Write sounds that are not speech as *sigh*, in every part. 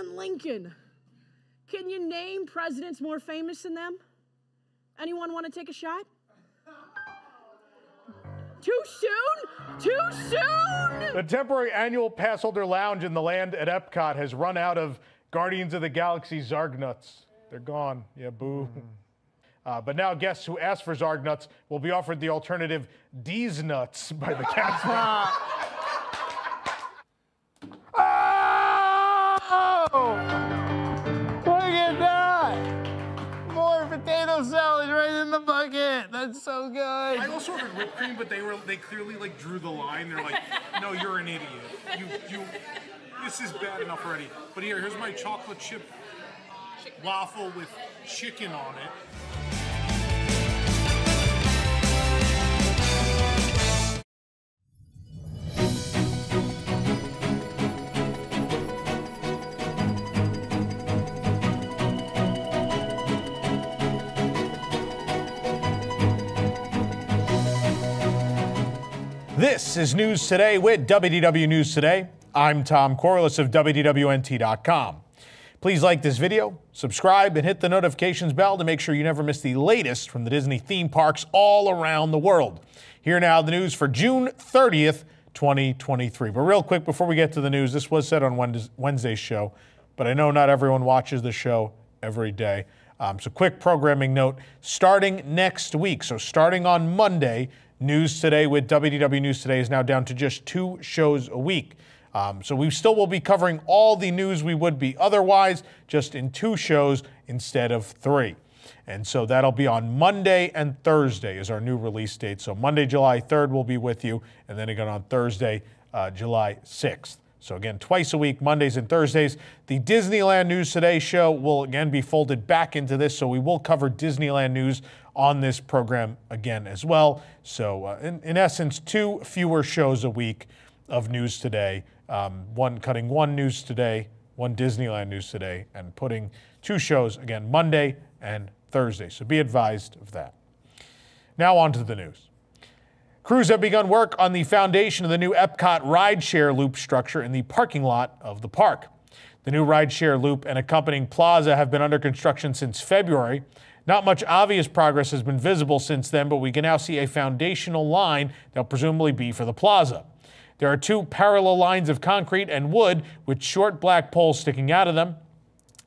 Abraham Lincoln. Can you name presidents more famous than them? Anyone want to take a shot? Too soon? Too soon? The temporary annual pass holder lounge in the land at Epcot has run out of Guardians of the Galaxy Zargnuts. They're gone. Yeah, boo. *laughs* Uh, but now guests who ask for Zargnuts will be offered the alternative D's Nuts by the *laughs* cast. *laughs* bucket. That's so good. I also ordered whipped cream, but they were they clearly like drew the line. They're like, no, you're an idiot. You you this is bad enough already. But here, here's my chocolate chip waffle with chicken on it. This is News Today with WDW News Today. I'm Tom Corless of WDWNT.com. Please like this video, subscribe, and hit the notifications bell to make sure you never miss the latest from the Disney theme parks all around the world. Here now, the news for June 30th, 2023. But real quick, before we get to the news, this was said on Wednesday's show, but I know not everyone watches the show every day. Um, so, quick programming note starting next week, so starting on Monday, News Today with WDW News Today is now down to just two shows a week. Um, so, we still will be covering all the news we would be otherwise, just in two shows instead of three. And so that'll be on Monday and Thursday is our new release date. So Monday, July 3rd, we'll be with you, and then again on Thursday, uh, July 6th. So again, twice a week, Mondays and Thursdays. The Disneyland News Today show will again be folded back into this, so we will cover Disneyland news on this program again as well. So uh, in, in essence, two fewer shows a week of news today. Um, one cutting one news today, one Disneyland news today, and putting two shows again Monday and Thursday. So be advised of that. Now on to the news. Crews have begun work on the foundation of the new Epcot rideshare loop structure in the parking lot of the park. The new rideshare loop and accompanying plaza have been under construction since February. Not much obvious progress has been visible since then, but we can now see a foundational line that'll presumably be for the plaza. There are two parallel lines of concrete and wood with short black poles sticking out of them,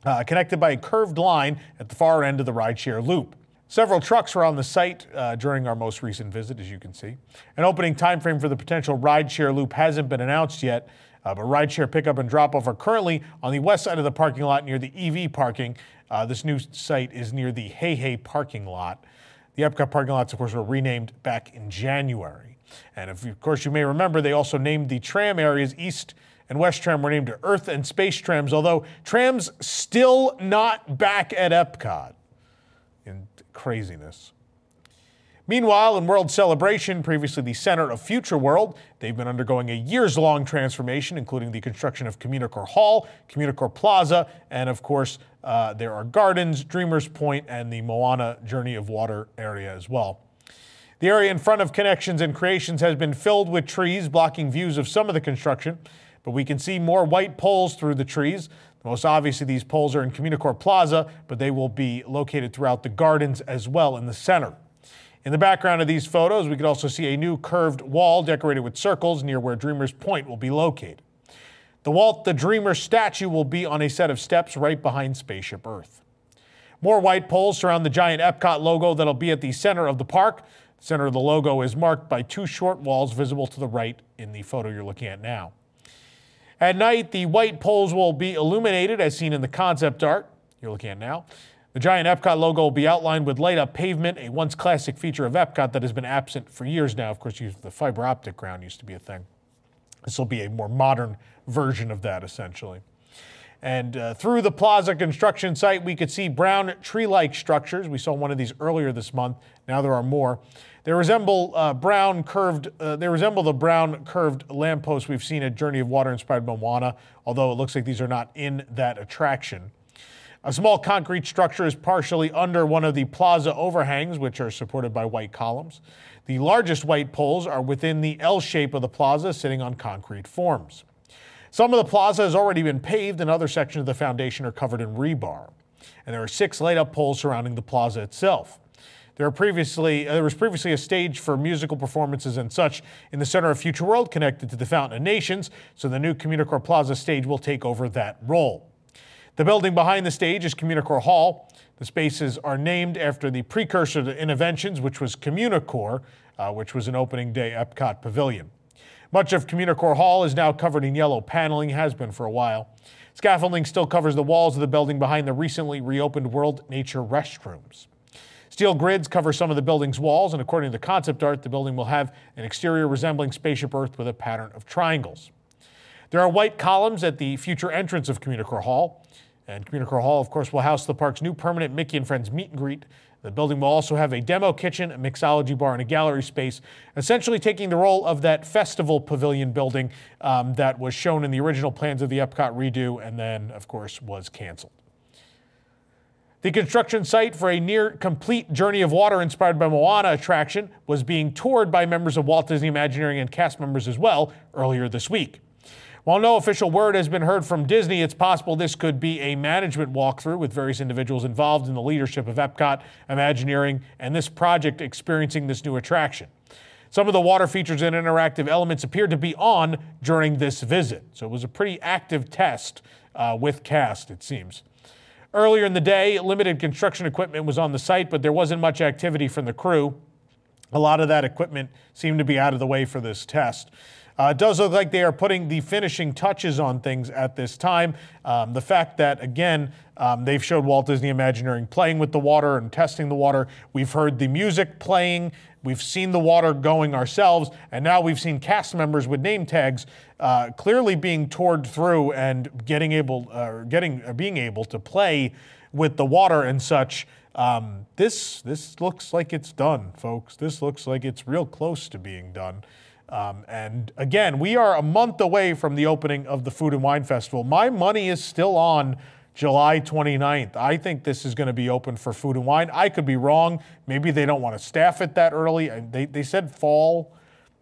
uh, connected by a curved line at the far end of the rideshare loop. Several trucks were on the site uh, during our most recent visit, as you can see. An opening timeframe for the potential rideshare loop hasn't been announced yet, uh, but rideshare pickup and drop off are currently on the west side of the parking lot near the EV parking. Uh, this new site is near the Hey Hey parking lot. The Epcot parking lots, of course, were renamed back in January. And if, of course, you may remember, they also named the tram areas East and West Tram were named to Earth and Space Trams, although trams still not back at Epcot craziness. Meanwhile, in World Celebration, previously the center of Future World, they've been undergoing a years long transformation, including the construction of Communicore Hall, Communicore Plaza, and of course, uh, there are gardens, Dreamers Point, and the Moana Journey of Water area as well. The area in front of Connections and Creations has been filled with trees, blocking views of some of the construction, but we can see more white poles through the trees. Most obviously, these poles are in Communicore Plaza, but they will be located throughout the gardens as well in the center. In the background of these photos, we could also see a new curved wall decorated with circles near where Dreamer's Point will be located. The Walt the Dreamer statue will be on a set of steps right behind Spaceship Earth. More white poles surround the giant Epcot logo that'll be at the center of the park. The center of the logo is marked by two short walls visible to the right in the photo you're looking at now. At night, the white poles will be illuminated as seen in the concept art you're looking at now. The giant Epcot logo will be outlined with light up pavement, a once classic feature of Epcot that has been absent for years now. Of course, the fiber optic ground used to be a thing. This will be a more modern version of that, essentially. And uh, through the plaza construction site, we could see brown tree like structures. We saw one of these earlier this month. Now there are more. They resemble uh, brown curved. Uh, they resemble the brown curved lampposts we've seen at Journey of Water inspired Moana, although it looks like these are not in that attraction. A small concrete structure is partially under one of the plaza overhangs, which are supported by white columns. The largest white poles are within the L shape of the plaza, sitting on concrete forms. Some of the plaza has already been paved, and other sections of the foundation are covered in rebar. And there are six light up poles surrounding the plaza itself. There, previously, uh, there was previously a stage for musical performances and such in the center of Future World connected to the Fountain of Nations, so the new Communicore Plaza stage will take over that role. The building behind the stage is Communicore Hall. The spaces are named after the precursor to Innoventions, which was Communicore, uh, which was an opening day Epcot pavilion. Much of Communicore Hall is now covered in yellow paneling, has been for a while. Scaffolding still covers the walls of the building behind the recently reopened World Nature restrooms. Steel grids cover some of the building's walls, and according to the concept art, the building will have an exterior resembling Spaceship Earth with a pattern of triangles. There are white columns at the future entrance of Communicore Hall. And Communicore Hall, of course, will house the park's new permanent Mickey and Friends meet and greet. The building will also have a demo kitchen, a mixology bar, and a gallery space, essentially taking the role of that festival pavilion building um, that was shown in the original plans of the Epcot redo and then, of course, was canceled. The construction site for a near complete Journey of Water inspired by Moana attraction was being toured by members of Walt Disney Imagineering and cast members as well earlier this week. While no official word has been heard from Disney, it's possible this could be a management walkthrough with various individuals involved in the leadership of Epcot, Imagineering, and this project experiencing this new attraction. Some of the water features and interactive elements appeared to be on during this visit, so it was a pretty active test uh, with cast, it seems. Earlier in the day, limited construction equipment was on the site, but there wasn't much activity from the crew. A lot of that equipment seemed to be out of the way for this test. Uh, it does look like they are putting the finishing touches on things at this time. Um, the fact that, again, um, they've showed Walt Disney Imagineering playing with the water and testing the water. We've heard the music playing. We've seen the water going ourselves. And now we've seen cast members with name tags uh, clearly being toured through and getting able, uh, getting, uh, being able to play with the water and such. Um, this, this looks like it's done, folks. This looks like it's real close to being done. Um, and again, we are a month away from the opening of the Food and Wine Festival. My money is still on July 29th. I think this is going to be open for food and wine. I could be wrong. Maybe they don't want to staff it that early. They, they said fall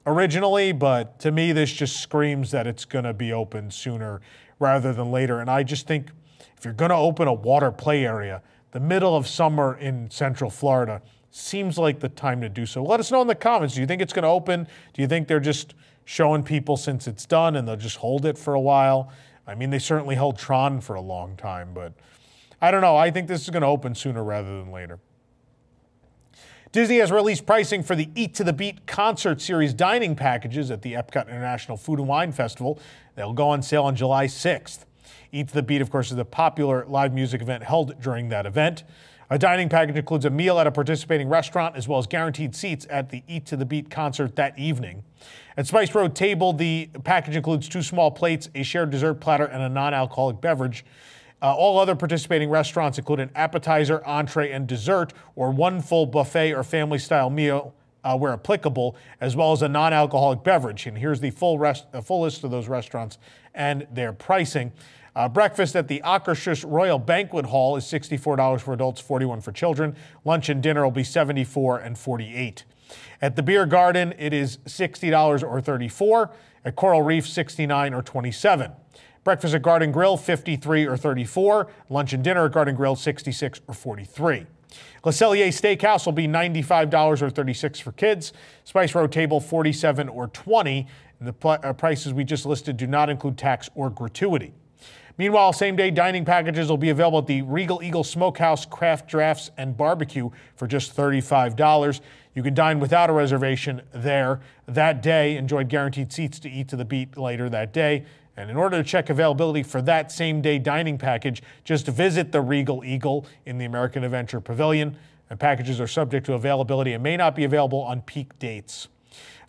originally, but to me, this just screams that it's going to be open sooner rather than later. And I just think if you're going to open a water play area, the middle of summer in Central Florida, seems like the time to do so. Let us know in the comments. Do you think it's going to open? Do you think they're just showing people since it's done and they'll just hold it for a while? I mean, they certainly held Tron for a long time, but I don't know. I think this is going to open sooner rather than later. Disney has released pricing for the Eat to the Beat concert series dining packages at the Epcot International Food and Wine Festival. They'll go on sale on July 6th. Eat to the Beat, of course, is a popular live music event held during that event. A dining package includes a meal at a participating restaurant as well as guaranteed seats at the Eat to the Beat concert that evening. At Spice Road Table, the package includes two small plates, a shared dessert platter, and a non alcoholic beverage. Uh, all other participating restaurants include an appetizer, entree, and dessert, or one full buffet or family style meal uh, where applicable, as well as a non alcoholic beverage. And here's the full, rest, uh, full list of those restaurants and their pricing. Uh, breakfast at the Akershus Royal Banquet Hall is $64 for adults, 41 for children. Lunch and dinner will be 74 and 48. At the Beer Garden, it is $60 or 34. At Coral Reef, 69 or 27. Breakfast at Garden Grill, 53 or 34. Lunch and dinner at Garden Grill, 66 or 43. Le Cellier Steakhouse will be $95 or 36 for kids. Spice Road Table, 47 or 20. And the uh, prices we just listed do not include tax or gratuity. Meanwhile, same day dining packages will be available at the Regal Eagle Smokehouse Craft Drafts and Barbecue for just $35. You can dine without a reservation there that day. Enjoy guaranteed seats to eat to the beat later that day. And in order to check availability for that same day dining package, just visit the Regal Eagle in the American Adventure Pavilion. And packages are subject to availability and may not be available on peak dates.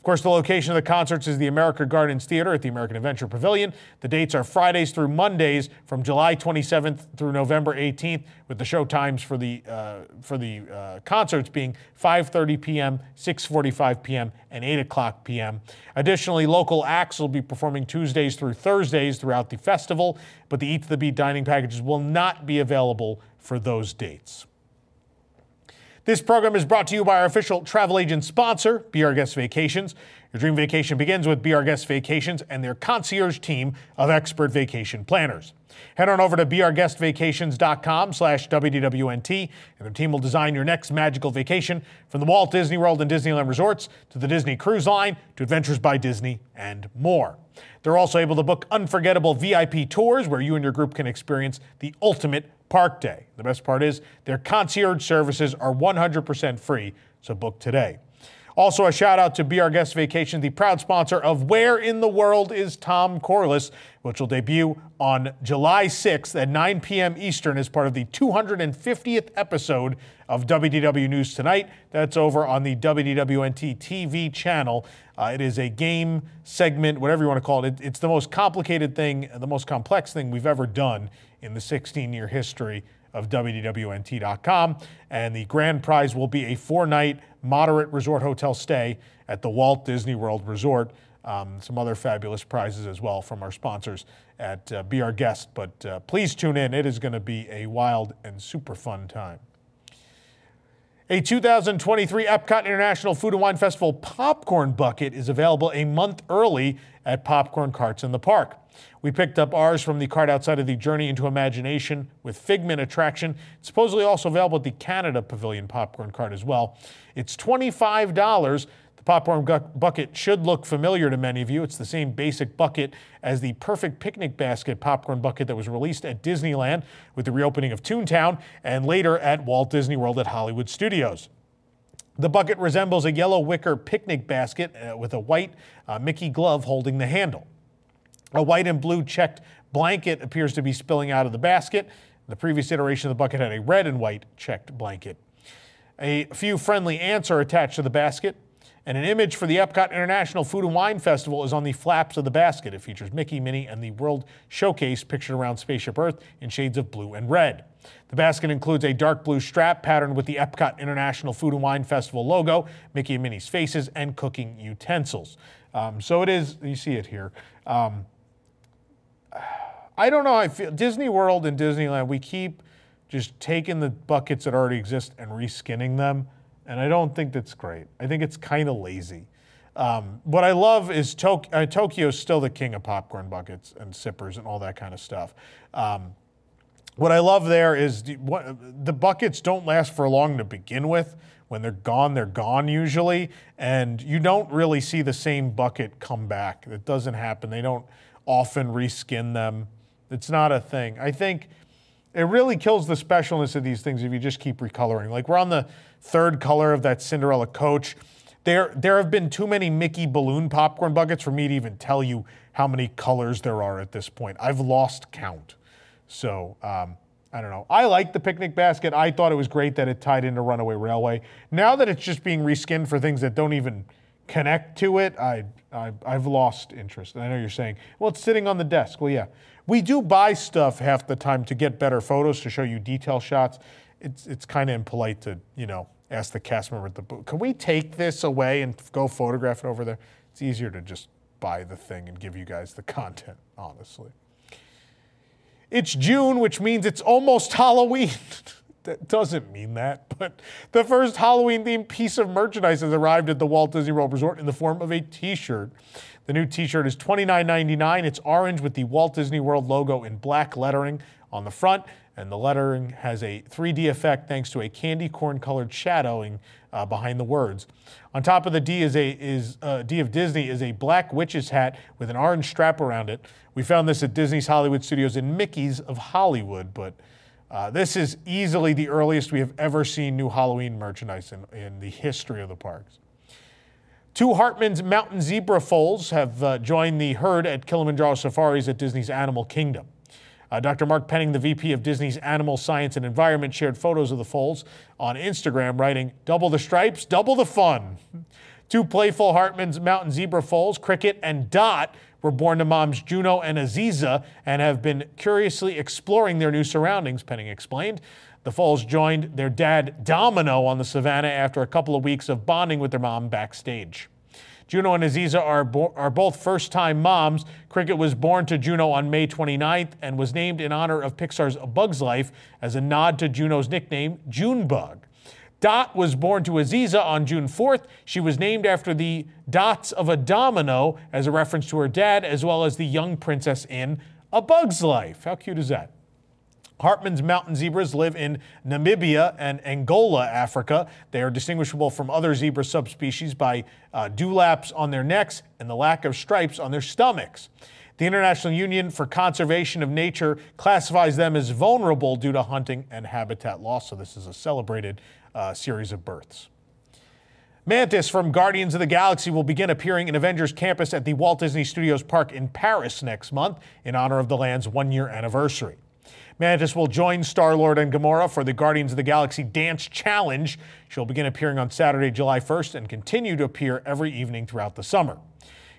Of course, the location of the concerts is the America Gardens Theater at the American Adventure Pavilion. The dates are Fridays through Mondays from July 27th through November 18th, with the show times for the uh, for the uh, concerts being 5:30 p.m., 6:45 p.m., and 8 o'clock p.m. Additionally, local acts will be performing Tuesdays through Thursdays throughout the festival, but the Eat to the Beat dining packages will not be available for those dates. This program is brought to you by our official travel agent sponsor, Our Guest Vacations. Your dream vacation begins with Be Our Guest Vacations and their concierge team of expert vacation planners. Head on over to beourguestvacations.com slash WDWNT, and their team will design your next magical vacation from the Walt Disney World and Disneyland resorts to the Disney Cruise Line to Adventures by Disney and more. They're also able to book unforgettable VIP tours where you and your group can experience the ultimate park day. The best part is their concierge services are 100% free, so book today. Also, a shout out to Be Our Guest Vacation, the proud sponsor of Where in the World is Tom Corless, which will debut on July 6th at 9 p.m. Eastern as part of the 250th episode of WDW News Tonight. That's over on the WDWNT TV channel. Uh, it is a game segment, whatever you want to call it. it. It's the most complicated thing, the most complex thing we've ever done in the 16 year history of WDWNT.com. And the grand prize will be a four night moderate resort hotel stay at the Walt Disney World Resort. Um, some other fabulous prizes as well from our sponsors at uh, Be Our Guest. But uh, please tune in. It is going to be a wild and super fun time. A 2023 Epcot International Food and Wine Festival popcorn bucket is available a month early at popcorn carts in the park. We picked up ours from the cart outside of the Journey into Imagination with Figment attraction. It's supposedly also available at the Canada Pavilion popcorn cart as well. It's $25. The popcorn bucket should look familiar to many of you. It's the same basic bucket as the Perfect Picnic Basket popcorn bucket that was released at Disneyland with the reopening of Toontown and later at Walt Disney World at Hollywood Studios. The bucket resembles a yellow wicker picnic basket uh, with a white uh, Mickey glove holding the handle. A white and blue checked blanket appears to be spilling out of the basket. The previous iteration of the bucket had a red and white checked blanket. A few friendly ants are attached to the basket, and an image for the Epcot International Food and Wine Festival is on the flaps of the basket. It features Mickey, Minnie, and the World Showcase pictured around Spaceship Earth in shades of blue and red. The basket includes a dark blue strap patterned with the Epcot International Food and Wine Festival logo, Mickey and Minnie's faces, and cooking utensils. Um, so it is, you see it here. Um, I don't know. I feel Disney World and Disneyland, we keep just taking the buckets that already exist and reskinning them. And I don't think that's great. I think it's kind of lazy. Um, what I love is Tok- uh, Tokyo's still the king of popcorn buckets and sippers and all that kind of stuff. Um, what I love there is the, what, the buckets don't last for long to begin with. When they're gone, they're gone usually, and you don't really see the same bucket come back. It doesn't happen. They don't often reskin them. It's not a thing. I think it really kills the specialness of these things if you just keep recoloring. Like we're on the third color of that Cinderella coach. There, there have been too many Mickey balloon popcorn buckets for me to even tell you how many colors there are at this point. I've lost count. So um, I don't know. I like the picnic basket. I thought it was great that it tied into Runaway Railway. Now that it's just being reskinned for things that don't even connect to it, I, I, have lost interest. And I know you're saying, well, it's sitting on the desk. Well, yeah. We do buy stuff half the time to get better photos, to show you detail shots. It's, it's kind of impolite to, you know, ask the cast member at the booth, can we take this away and go photograph it over there? It's easier to just buy the thing and give you guys the *laughs* content, honestly. It's June, which means it's almost Halloween. *laughs* that doesn't mean that, but the first Halloween themed piece of merchandise has arrived at the Walt Disney World Resort in the form of a t shirt. The new t shirt is $29.99. It's orange with the Walt Disney World logo in black lettering on the front, and the lettering has a 3D effect thanks to a candy corn colored shadowing uh, behind the words. On top of the D is a is uh, D of Disney is a black witch's hat with an orange strap around it. We found this at Disney's Hollywood Studios in Mickey's of Hollywood, but uh, this is easily the earliest we have ever seen new Halloween merchandise in, in the history of the parks. Two Hartmann's mountain zebra foals have uh, joined the herd at Kilimanjaro Safaris at Disney's Animal Kingdom. Uh, Dr. Mark Penning, the VP of Disney's Animal Science and Environment, shared photos of the foals on Instagram, writing, Double the stripes, double the fun. Two playful Hartmann's mountain zebra foals, Cricket and Dot, were born to moms Juno and Aziza and have been curiously exploring their new surroundings, Penning explained. The foals joined their dad Domino on the savannah after a couple of weeks of bonding with their mom backstage. Juno and Aziza are, bo- are both first time moms. Cricket was born to Juno on May 29th and was named in honor of Pixar's A Bug's Life as a nod to Juno's nickname, Junebug. Dot was born to Aziza on June 4th. She was named after the dots of a domino as a reference to her dad, as well as the young princess in A Bug's Life. How cute is that? Hartmann's mountain zebras live in Namibia and Angola, Africa. They are distinguishable from other zebra subspecies by uh, dewlaps on their necks and the lack of stripes on their stomachs. The International Union for Conservation of Nature classifies them as vulnerable due to hunting and habitat loss. So, this is a celebrated uh, series of births. Mantis from Guardians of the Galaxy will begin appearing in Avengers Campus at the Walt Disney Studios Park in Paris next month in honor of the land's one year anniversary. Mantis will join Star Lord and Gamora for the Guardians of the Galaxy Dance Challenge. She'll begin appearing on Saturday, July 1st, and continue to appear every evening throughout the summer.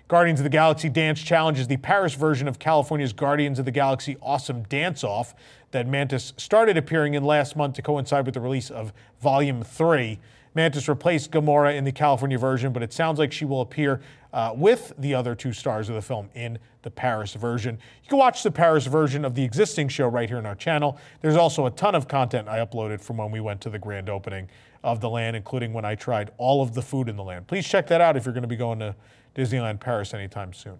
Guardians of the Galaxy Dance Challenge is the Paris version of California's Guardians of the Galaxy Awesome Dance Off that Mantis started appearing in last month to coincide with the release of Volume 3. Mantis replaced Gamora in the California version, but it sounds like she will appear uh, with the other two stars of the film in the Paris version. You can watch the Paris version of the existing show right here on our channel. There's also a ton of content I uploaded from when we went to the grand opening of the land, including when I tried all of the food in the land. Please check that out if you're going to be going to Disneyland Paris anytime soon.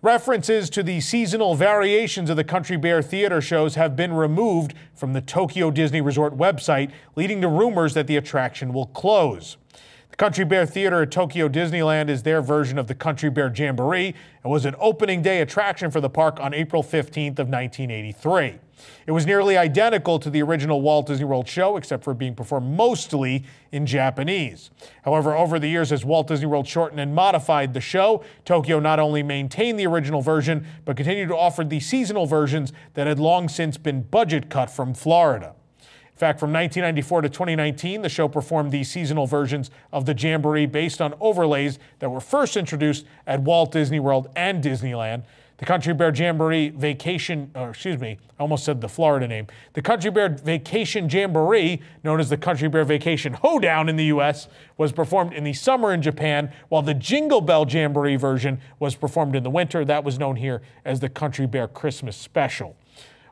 References to the seasonal variations of the Country Bear theater shows have been removed from the Tokyo Disney Resort website, leading to rumors that the attraction will close. Country Bear Theater at Tokyo Disneyland is their version of the Country Bear Jamboree and was an opening day attraction for the park on April 15th of 1983. It was nearly identical to the original Walt Disney World show, except for being performed mostly in Japanese. However, over the years, as Walt Disney World shortened and modified the show, Tokyo not only maintained the original version, but continued to offer the seasonal versions that had long since been budget cut from Florida. Fact, from 1994 to 2019, the show performed the seasonal versions of the Jamboree based on overlays that were first introduced at Walt Disney World and Disneyland. The Country Bear Jamboree Vacation, or excuse me, I almost said the Florida name. The Country Bear Vacation Jamboree, known as the Country Bear Vacation Hoedown in the US, was performed in the summer in Japan, while the Jingle Bell Jamboree version was performed in the winter. That was known here as the Country Bear Christmas Special.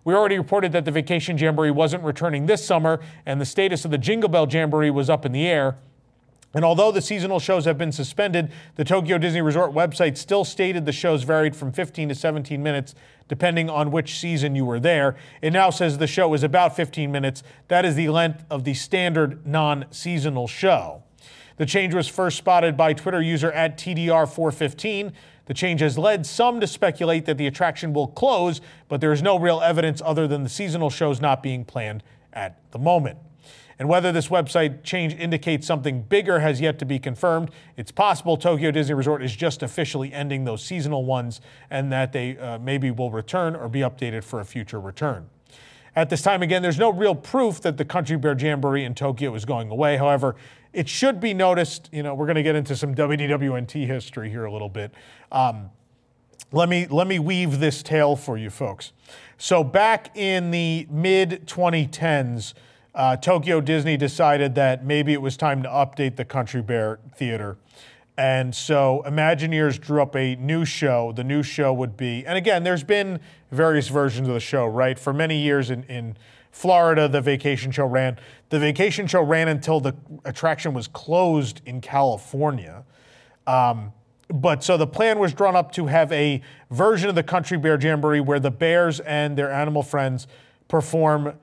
We already reported that the Vacation Jamboree wasn't returning this summer, and the status of the Jingle Bell Jamboree was up in the air. And although the seasonal shows have been suspended, the Tokyo Disney Resort website still stated the shows varied from 15 to 17 minutes, depending on which season you were there. It now says the show is about 15 minutes. That is the length of the standard non seasonal show. The change was first spotted by Twitter user at TDR415. The change has led some to speculate that the attraction will close, but there is no real evidence other than the seasonal shows not being planned at the moment. And whether this website change indicates something bigger has yet to be confirmed. It's possible Tokyo Disney Resort is just officially ending those seasonal ones and that they uh, maybe will return or be updated for a future return. At this time, again, there's no real proof that the Country Bear Jamboree in Tokyo is going away. However, it should be noticed, you know, we're going to get into some WDWNT history here a little bit. Um, let me let me weave this tale for you folks. So back in the mid 2010s, uh, Tokyo Disney decided that maybe it was time to update the Country Bear Theater. And so Imagineers drew up a new show. The new show would be, and again, there's been various versions of the show, right? For many years in, in Florida, the vacation show ran. The vacation show ran until the attraction was closed in California. Um, but so the plan was drawn up to have a version of the Country Bear Jamboree where the bears and their animal friends perform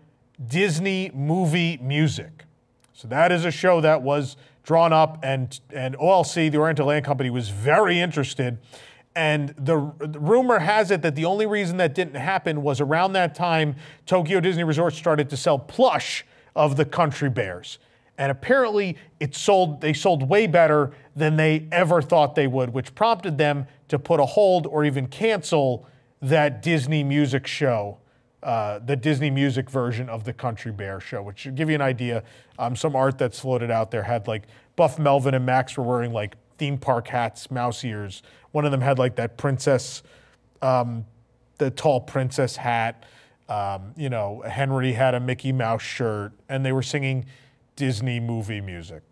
Disney movie music. So that is a show that was drawn up, and, and OLC, the Oriental Land Company, was very interested. And the, the, rumor has it that the only reason that didn't happen was around that time, Tokyo Disney Resort started to sell plush of the Country Bears. And apparently, it sold, they sold way better than they ever thought they would, which prompted them to put a hold or even cancel that Disney music show uh, the Disney music version of the Country Bear show, which should give you an idea. Um, some art that's floated out there had like Buff Melvin and Max were wearing like theme park hats, mouse ears. One of them had like that princess, um, the tall princess hat. Um, you know, Henry had a Mickey Mouse shirt, and they were singing Disney movie music.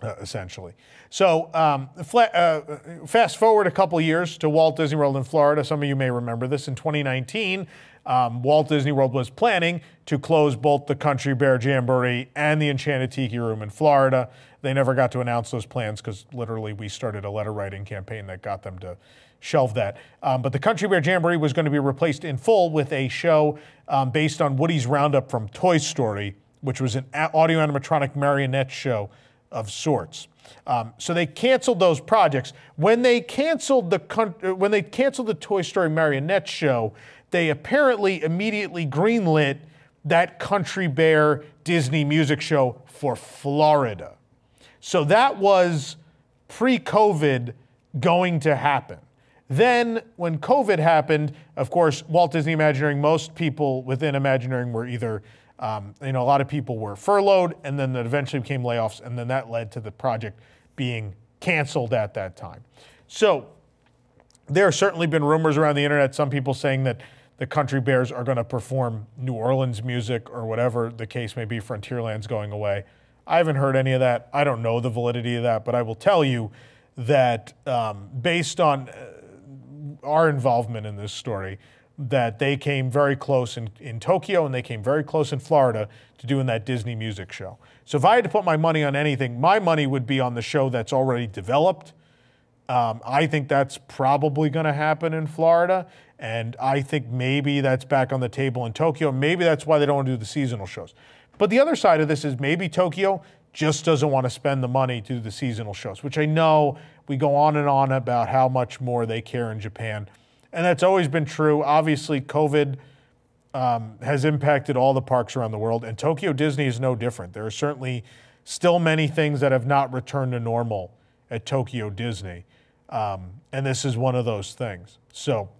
Uh, essentially. So, um, uh, fast forward a couple years to Walt Disney World in Florida. Some of you may remember this. In 2019, um, Walt Disney World was planning to close both the Country Bear Jamboree and the Enchanted Tiki Room in Florida. They never got to announce those plans because literally we started a letter writing campaign that got them to shelve that. Um, but the Country Bear Jamboree was going to be replaced in full with a show um, based on Woody's Roundup from Toy Story, which was an audio animatronic marionette show of sorts. Um, so they canceled those projects. When they canceled the when they canceled the Toy Story marionette show, they apparently immediately greenlit that Country Bear Disney music show for Florida. So that was pre-COVID going to happen. Then, when COVID happened, of course, Walt Disney Imagineering, most people within Imagineering were either um, you know, a lot of people were furloughed, and then that eventually became layoffs, and then that led to the project being canceled at that time. So there have certainly been rumors around the internet, some people saying that the Country Bears are going to perform New Orleans music or whatever the case may be, Frontierland's going away. I haven't heard any of that. I don't know the validity of that, but I will tell you that um, based on uh, our involvement in this story, that they came very close in, in Tokyo and they came very close in Florida to doing that Disney music show. So if I had to put my money on anything, my money would be on the show that's already developed. Um, I think that's probably going to happen in Florida. And I think maybe that's back on the table in Tokyo. Maybe that's why they don't want to do the seasonal shows. But the other side of this is maybe Tokyo just doesn't want to spend the money to do the seasonal shows, which I know we go on and on about how much more they care in Japan and that's always been true. Obviously, COVID um, has impacted all the parks around the world, and Tokyo Disney is no different. There are certainly still many things that have not returned to normal at Tokyo Disney, um, and this is one of those things. So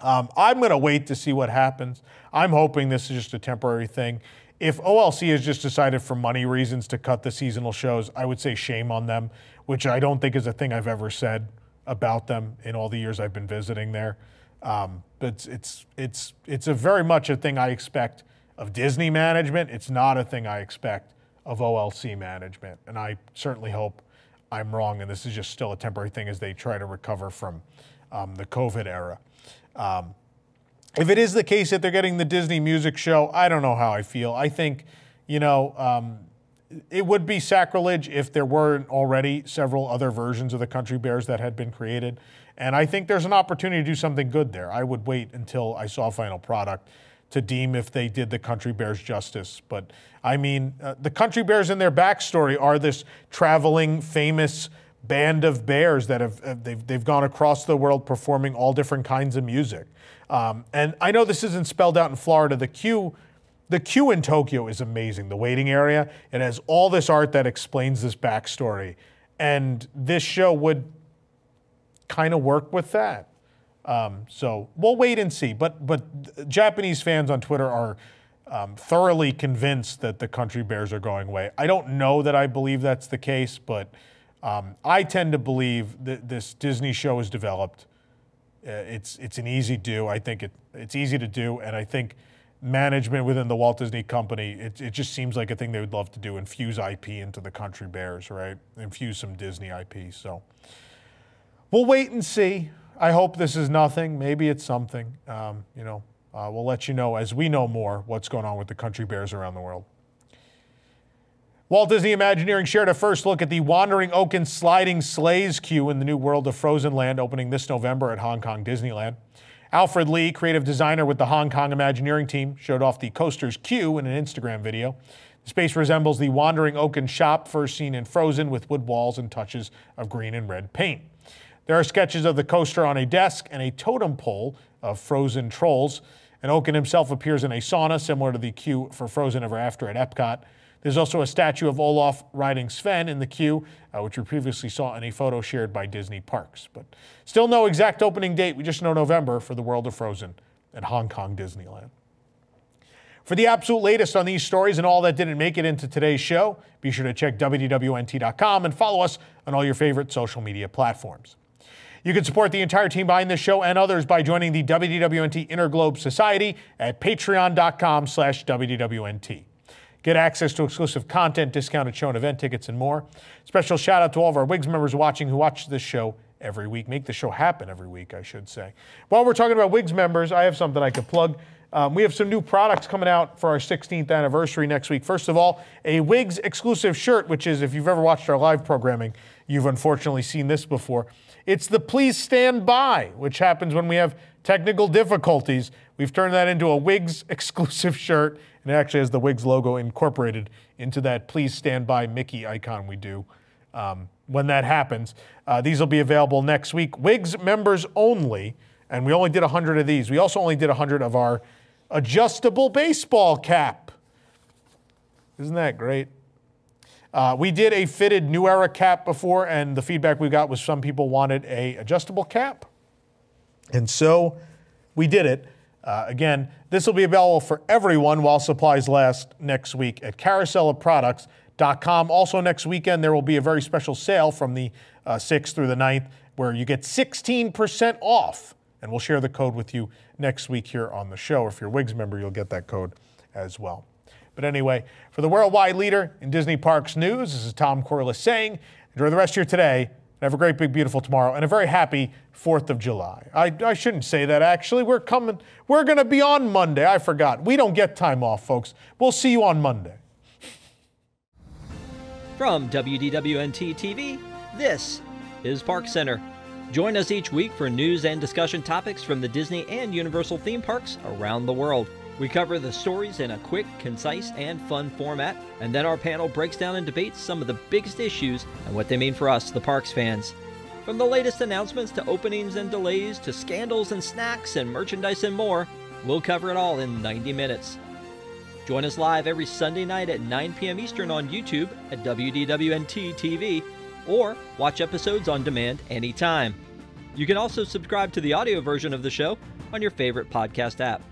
um, I'm going to wait to see what happens. I'm hoping this is just a temporary thing. If OLC has just decided for money reasons to cut the seasonal shows, I would say shame on them, which I don't think is a thing I've ever said about them in all the years I've been visiting there. Um, but it's, it's, it's, a very much a thing I expect of Disney management. It's not a thing I expect of OLC management. And I certainly hope I'm wrong and this is just still a temporary thing as they try to recover from um, the COVID era. Um, if it is the case that they're getting the Disney music show, I don't know how I feel. I think, you know, um, it would be sacrilege if there weren't already several other versions of the Country Bears that had been created. And I think there's an opportunity to do something good there. I would wait until I saw a final product to deem if they did the Country Bears justice. But I mean, uh, the Country Bears in their backstory are this traveling, famous band of bears that have uh, they've, they've gone across the world performing all different kinds of music. Um, and I know this isn't spelled out in Florida. The queue the queue in Tokyo is amazing. The waiting area, it has all this art that explains this backstory. And this show would kind of work with that. Um, so we'll wait and see. But, but Japanese fans on Twitter are um, thoroughly convinced that the country bears are going away. I don't know that I believe that's the case, but um, I tend to believe that this Disney show is developed. Uh, it's, it's an easy do. I think it, it's easy to do. And I think management within the Walt Disney Company, it, it just seems like a thing they would love to do infuse IP into the Country Bears, right? Infuse some Disney IP. So we'll wait and see. I hope this is nothing. Maybe it's something. Um, you know, uh, we'll let you know as we know more what's going on with the Country Bears around the world. Walt Disney Imagineering shared a first look at the Wandering Oaken sliding sleighs queue in the new world of Frozen Land opening this November at Hong Kong Disneyland. Alfred Lee, creative designer with the Hong Kong Imagineering team, showed off the coaster's queue in an Instagram video. The space resembles the Wandering Oaken shop first seen in Frozen with wood walls and touches of green and red paint. There are sketches of the coaster on a desk and a totem pole of frozen trolls. And Oaken himself appears in a sauna similar to the queue for Frozen Ever After at Epcot. There's also a statue of Olaf riding Sven in the queue, uh, which we previously saw in a photo shared by Disney Parks. But still no exact opening date. We just know November for the World of Frozen at Hong Kong Disneyland. For the absolute latest on these stories and all that didn't make it into today's show, be sure to check WDWNT.com and follow us on all your favorite social media platforms. You can support the entire team behind this show and others by joining the WDWNT Interglobe Society at patreon.com slash WDWNT. Get access to exclusive content, discounted show and event tickets, and more. Special shout out to all of our WIGS members watching who watch this show every week. Make the show happen every week, I should say. While we're talking about WIGS members, I have something I could plug. Um, we have some new products coming out for our 16th anniversary next week. First of all, a Wigs exclusive shirt, which is, if you've ever watched our live programming, you've unfortunately seen this before. It's the Please Stand By, which happens when we have technical difficulties. We've turned that into a Wigs *laughs* exclusive shirt, and it actually has the Wigs logo incorporated into that Please Stand By Mickey icon we do. Um, when that happens, uh, these will be available next week. Wigs members only, and we only did 100 of these. We also only did 100 of our adjustable baseball cap. Isn't that great? Uh, we did a fitted New Era cap before, and the feedback we got was some people wanted a adjustable cap, and so we did it. Uh, again, this will be available for everyone while supplies last next week at carouselofproducts.com. Also, next weekend, there will be a very special sale from the uh, 6th through the 9th where you get 16% off. And we'll share the code with you next week here on the show. If you're a Wigs member, you'll get that code as well. But anyway, for the worldwide leader in Disney Parks news, this is Tom Corless saying, enjoy the rest of your today have a great, big, beautiful tomorrow and a very happy 4th of July. I, I shouldn't say that actually. We're coming, we're going to be on Monday. I forgot. We don't get time off, folks. We'll see you on Monday. From WDWNT TV, this is Park Center. Join us each week for news and discussion topics from the Disney and Universal theme parks around the world. We cover the stories in a quick, concise, and fun format, and then our panel breaks down and debates some of the biggest issues and what they mean for us, the parks fans. From the latest announcements to openings and delays to scandals and snacks and merchandise and more, we'll cover it all in 90 minutes. Join us live every Sunday night at 9 p.m. Eastern on YouTube at WDWNT TV or watch episodes on demand anytime. You can also subscribe to the audio version of the show on your favorite podcast app.